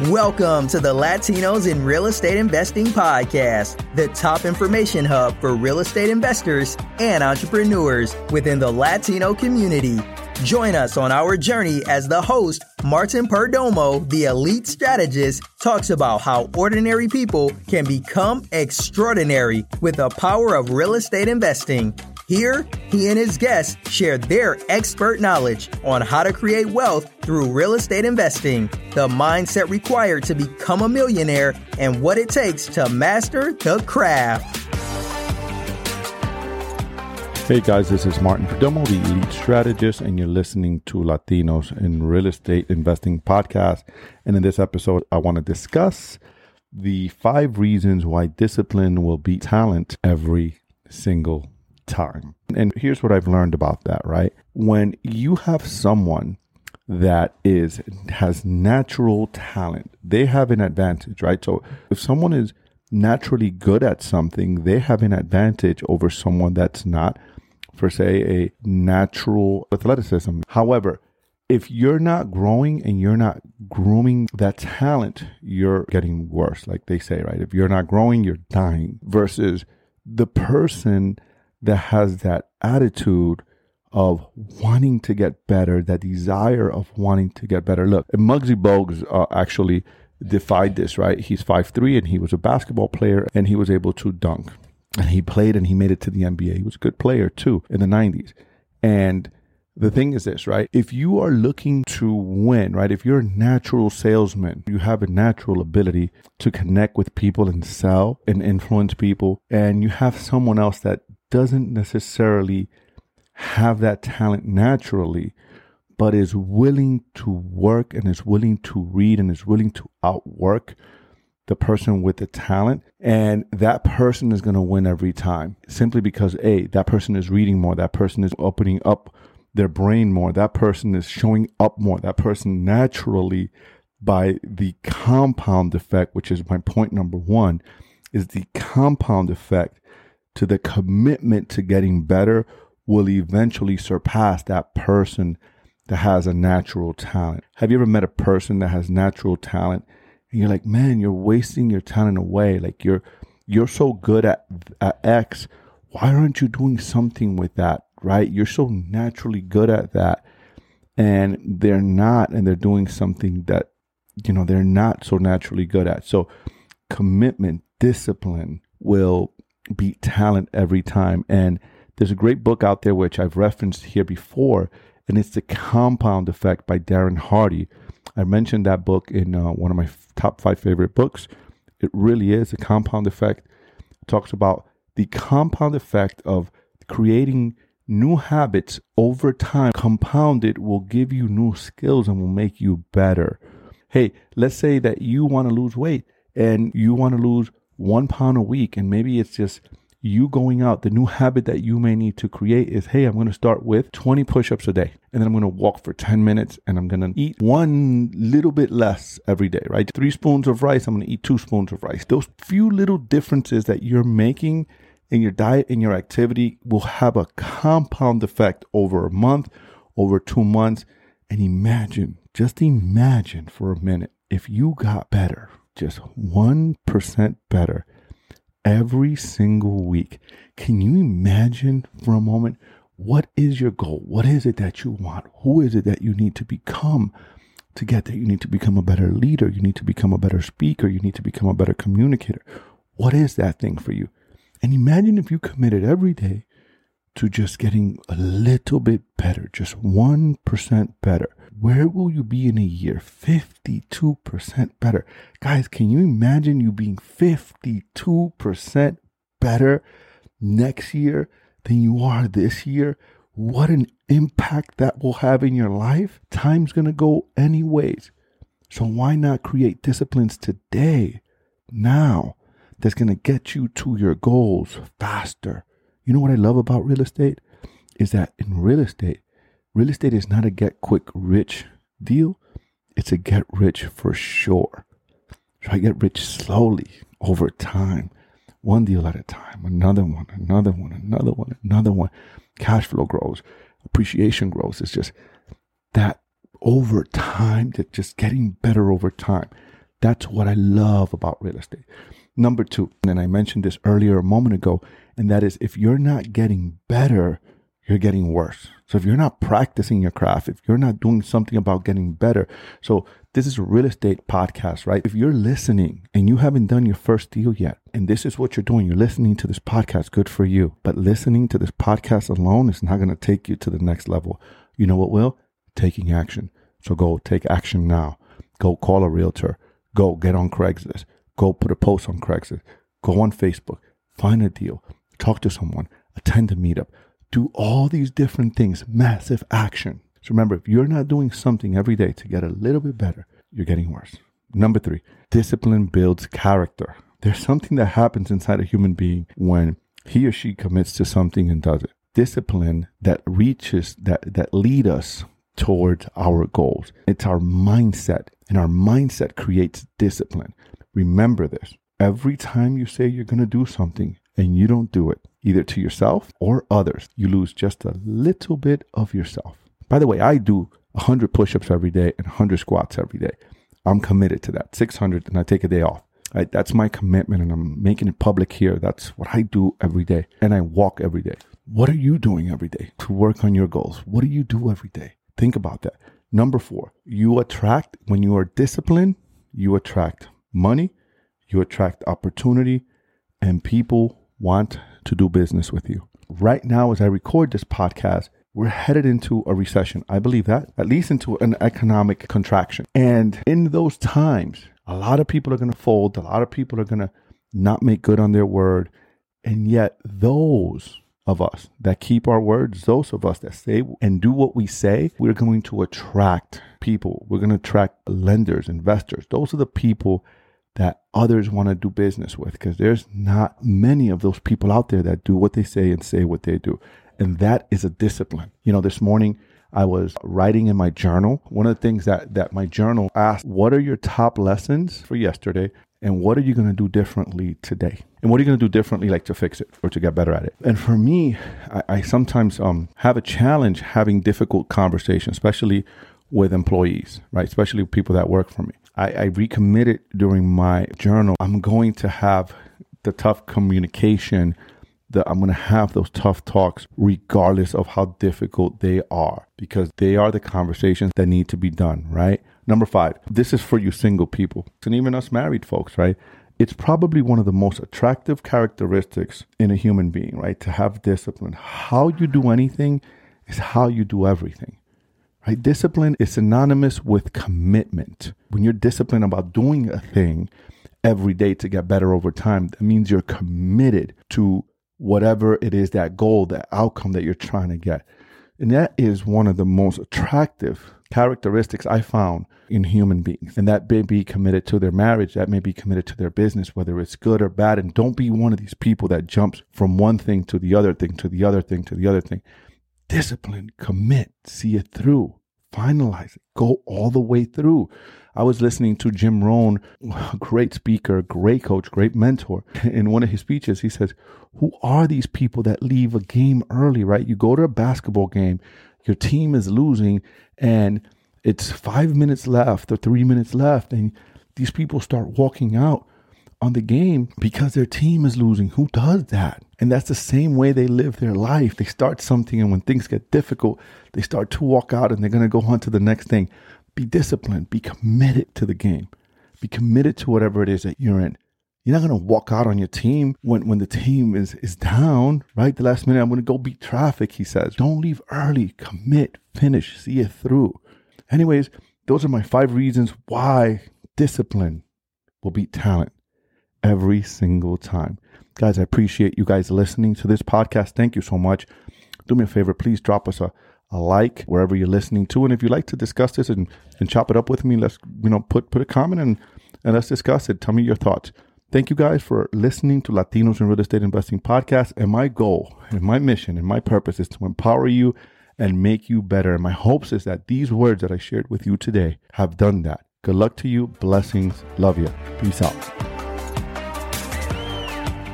Welcome to the Latinos in Real Estate Investing Podcast, the top information hub for real estate investors and entrepreneurs within the Latino community. Join us on our journey as the host, Martin Perdomo, the elite strategist, talks about how ordinary people can become extraordinary with the power of real estate investing. Here, he and his guests share their expert knowledge on how to create wealth through real estate investing, the mindset required to become a millionaire, and what it takes to master the craft. Hey guys, this is Martin Perdomo, the elite strategist, and you're listening to Latinos in Real Estate Investing podcast. And in this episode, I want to discuss the five reasons why discipline will beat talent every single time. And here's what I've learned about that, right? When you have someone that is has natural talent, they have an advantage, right? So if someone is naturally good at something, they have an advantage over someone that's not for say a natural athleticism. However, if you're not growing and you're not grooming that talent, you're getting worse, like they say, right? If you're not growing, you're dying versus the person that has that attitude of wanting to get better, that desire of wanting to get better. Look, Muggsy Bogues uh, actually defied this, right? He's five three and he was a basketball player and he was able to dunk. And he played and he made it to the NBA. He was a good player too in the 90s. And the thing is this, right? If you are looking to win, right? If you're a natural salesman, you have a natural ability to connect with people and sell and influence people, and you have someone else that doesn't necessarily have that talent naturally, but is willing to work and is willing to read and is willing to outwork the person with the talent. And that person is going to win every time simply because A, that person is reading more, that person is opening up their brain more, that person is showing up more, that person naturally by the compound effect, which is my point number one, is the compound effect to the commitment to getting better will eventually surpass that person that has a natural talent. Have you ever met a person that has natural talent and you're like, man, you're wasting your talent away. Like you're you're so good at, at X. Why aren't you doing something with that? Right? You're so naturally good at that. And they're not, and they're doing something that, you know, they're not so naturally good at. So commitment, discipline will beat talent every time. And there's a great book out there which I've referenced here before, and it's The Compound Effect by Darren Hardy. I mentioned that book in uh, one of my f- top five favorite books. It really is a compound effect. It talks about the compound effect of creating new habits over time. Compounded will give you new skills and will make you better. Hey, let's say that you want to lose weight and you want to lose one pound a week, and maybe it's just you going out, the new habit that you may need to create is hey, I'm going to start with 20 push ups a day. And then I'm going to walk for 10 minutes and I'm going to eat one little bit less every day, right? Three spoons of rice, I'm going to eat two spoons of rice. Those few little differences that you're making in your diet and your activity will have a compound effect over a month, over two months. And imagine, just imagine for a minute, if you got better just 1% better every single week. Can you imagine for a moment what is your goal? What is it that you want? Who is it that you need to become to get there? You need to become a better leader. You need to become a better speaker. You need to become a better communicator. What is that thing for you? And imagine if you committed every day to just getting a little bit better, just 1% better. Where will you be in a year? 52% better. Guys, can you imagine you being 52% better next year than you are this year? What an impact that will have in your life. Time's going to go anyways. So why not create disciplines today, now, that's going to get you to your goals faster? You know what I love about real estate? Is that in real estate, real estate is not a get quick rich deal, it's a get rich for sure. Try get rich slowly over time, one deal at a time, another one, another one, another one, another one. Cash flow grows, appreciation grows. It's just that over time, that just getting better over time. That's what I love about real estate. Number two, and I mentioned this earlier a moment ago, and that is if you're not getting better, you're getting worse. So if you're not practicing your craft, if you're not doing something about getting better, so this is a real estate podcast, right? If you're listening and you haven't done your first deal yet, and this is what you're doing, you're listening to this podcast, good for you. But listening to this podcast alone is not going to take you to the next level. You know what will? Taking action. So go take action now. Go call a realtor. Go get on Craigslist. Go put a post on Craigslist. Go on Facebook. Find a deal. Talk to someone. Attend a meetup do all these different things, massive action. So remember, if you're not doing something every day to get a little bit better, you're getting worse. Number three, discipline builds character. There's something that happens inside a human being when he or she commits to something and does it. Discipline that reaches, that, that lead us towards our goals. It's our mindset, and our mindset creates discipline. Remember this. Every time you say you're going to do something and you don't do it, either to yourself or others, you lose just a little bit of yourself. By the way, I do 100 push ups every day and 100 squats every day. I'm committed to that. 600 and I take a day off. Right? That's my commitment and I'm making it public here. That's what I do every day. And I walk every day. What are you doing every day to work on your goals? What do you do every day? Think about that. Number four, you attract, when you are disciplined, you attract money, you attract opportunity, and people want to do business with you. Right now, as I record this podcast, we're headed into a recession. I believe that, at least into an economic contraction. And in those times, a lot of people are going to fold, a lot of people are going to not make good on their word. And yet, those of us that keep our words, those of us that say and do what we say, we're going to attract people. We're going to attract lenders, investors. Those are the people that others want to do business with because there's not many of those people out there that do what they say and say what they do. And that is a discipline. You know, this morning I was writing in my journal. One of the things that, that my journal asked, what are your top lessons for yesterday? And what are you going to do differently today? And what are you going to do differently, like to fix it or to get better at it? And for me, I, I sometimes um, have a challenge having difficult conversations, especially with employees, right? Especially people that work for me. I, I recommitted during my journal. I'm going to have the tough communication that I'm going to have those tough talks regardless of how difficult they are because they are the conversations that need to be done, right? Number five, this is for you single people and even us married folks, right? It's probably one of the most attractive characteristics in a human being, right? To have discipline. How you do anything is how you do everything. Right? Discipline is synonymous with commitment. When you're disciplined about doing a thing every day to get better over time, that means you're committed to whatever it is that goal, that outcome that you're trying to get. And that is one of the most attractive characteristics I found in human beings. And that may be committed to their marriage, that may be committed to their business, whether it's good or bad. And don't be one of these people that jumps from one thing to the other thing, to the other thing, to the other thing discipline, commit, see it through, finalize it, go all the way through. I was listening to Jim Rohn, a great speaker, great coach, great mentor. In one of his speeches, he says, Who are these people that leave a game early, right? You go to a basketball game, your team is losing, and it's five minutes left or three minutes left, and these people start walking out on the game because their team is losing. Who does that? And that's the same way they live their life. They start something, and when things get difficult, they start to walk out and they're going to go on to the next thing. Be disciplined, be committed to the game, be committed to whatever it is that you're in. You're not going to walk out on your team when, when the team is, is down, right? The last minute, I'm going to go beat traffic, he says. Don't leave early. Commit, finish, see it through. Anyways, those are my five reasons why discipline will beat talent every single time. Guys, I appreciate you guys listening to this podcast. Thank you so much. Do me a favor, please drop us a, a like wherever you're listening to. And if you'd like to discuss this and, and chop it up with me, let's, you know, put, put a comment and, and let's discuss it. Tell me your thoughts. Thank you guys for listening to Latinos in Real Estate Investing podcast. And my goal and my mission and my purpose is to empower you and make you better. And my hopes is that these words that I shared with you today have done that. Good luck to you. Blessings. Love you. Peace out.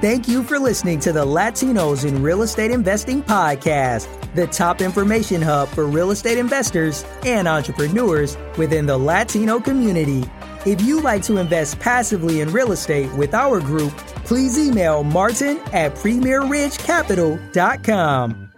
Thank you for listening to the Latinos in Real Estate Investing podcast, the top information hub for real estate investors and entrepreneurs within the Latino community. If you'd like to invest passively in real estate with our group, please email martin at premierridgecapital.com.